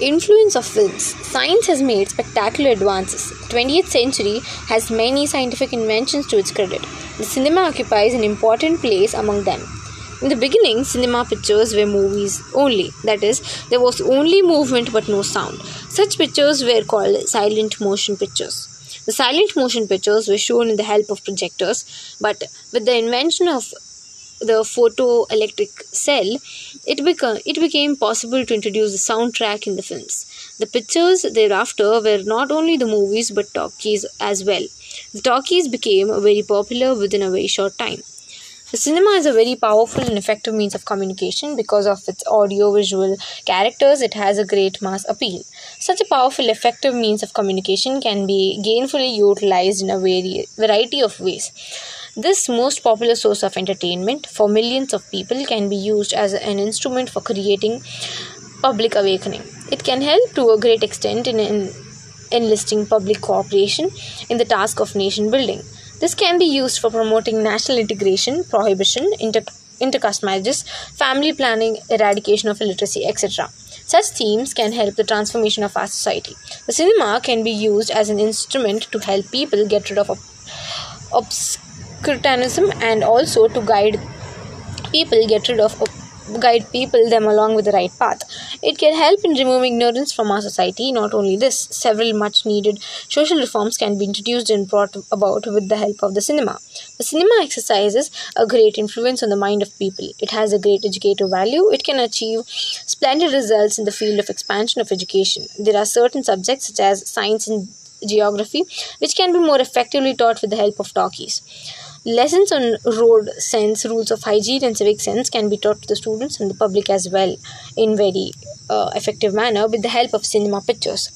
Influence of films. Science has made spectacular advances. The 20th century has many scientific inventions to its credit. The cinema occupies an important place among them. In the beginning, cinema pictures were movies only. That is, there was only movement but no sound. Such pictures were called silent motion pictures. The silent motion pictures were shown in the help of projectors, but with the invention of the photoelectric cell, it, became it became possible to introduce the soundtrack in the films. The pictures thereafter were not only the movies but talkies as well. The talkies became very popular within a very short time. The cinema is a very powerful and effective means of communication because of its audio visual characters. It has a great mass appeal. Such a powerful, effective means of communication can be gainfully utilized in a variety of ways. This most popular source of entertainment for millions of people can be used as an instrument for creating public awakening. It can help to a great extent in, in enlisting public cooperation in the task of nation building. This can be used for promoting national integration, prohibition, inter- intercaste marriages, family planning, eradication of illiteracy, etc. Such themes can help the transformation of our society. The cinema can be used as an instrument to help people get rid of obscure criticism and also to guide people get rid of guide people them along with the right path. It can help in removing ignorance from our society. Not only this several much needed social reforms can be introduced and brought about with the help of the cinema. The cinema exercises a great influence on the mind of people. It has a great educative value. It can achieve splendid results in the field of expansion of education. There are certain subjects such as science and geography which can be more effectively taught with the help of talkies Lessons on road sense, rules of hygiene, and civic sense can be taught to the students and the public as well in very uh, effective manner with the help of cinema pictures.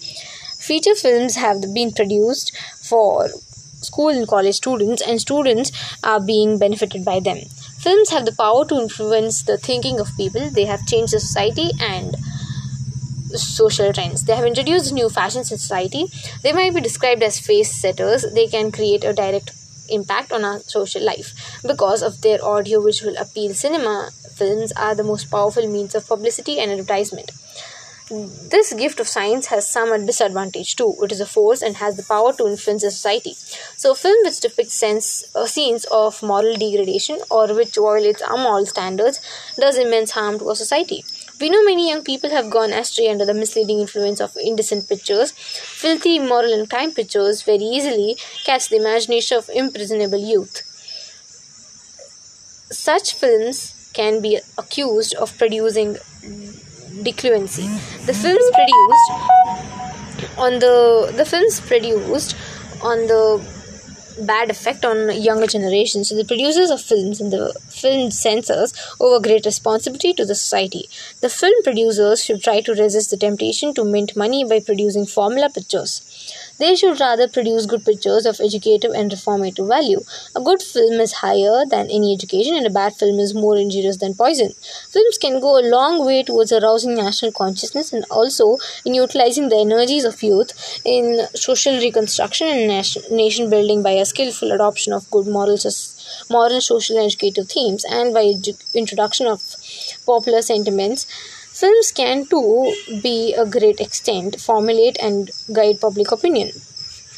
Feature films have been produced for school and college students, and students are being benefited by them. Films have the power to influence the thinking of people. They have changed the society and social trends. They have introduced new fashions in society. They might be described as face setters. They can create a direct impact on our social life because of their audiovisual appeal cinema films are the most powerful means of publicity and advertisement this gift of science has some disadvantage too. It is a force and has the power to influence a society. So, a film which depicts sense, uh, scenes of moral degradation or which violates our moral standards does immense harm to a society. We know many young people have gone astray under the misleading influence of indecent pictures. Filthy, immoral, and crime pictures very easily catch the imagination of imprisonable youth. Such films can be accused of producing decluency. The films produced on the the films produced on the bad effect on younger generations. So the producers of films and the film censors owe a great responsibility to the society. The film producers should try to resist the temptation to mint money by producing formula pictures. They should rather produce good pictures of educative and reformative value. A good film is higher than any education, and a bad film is more injurious than poison. Films can go a long way towards arousing national consciousness and also in utilizing the energies of youth in social reconstruction and nation building by a skillful adoption of good moral, moral social, and educative themes and by introduction of popular sentiments Films can too be a great extent formulate and guide public opinion.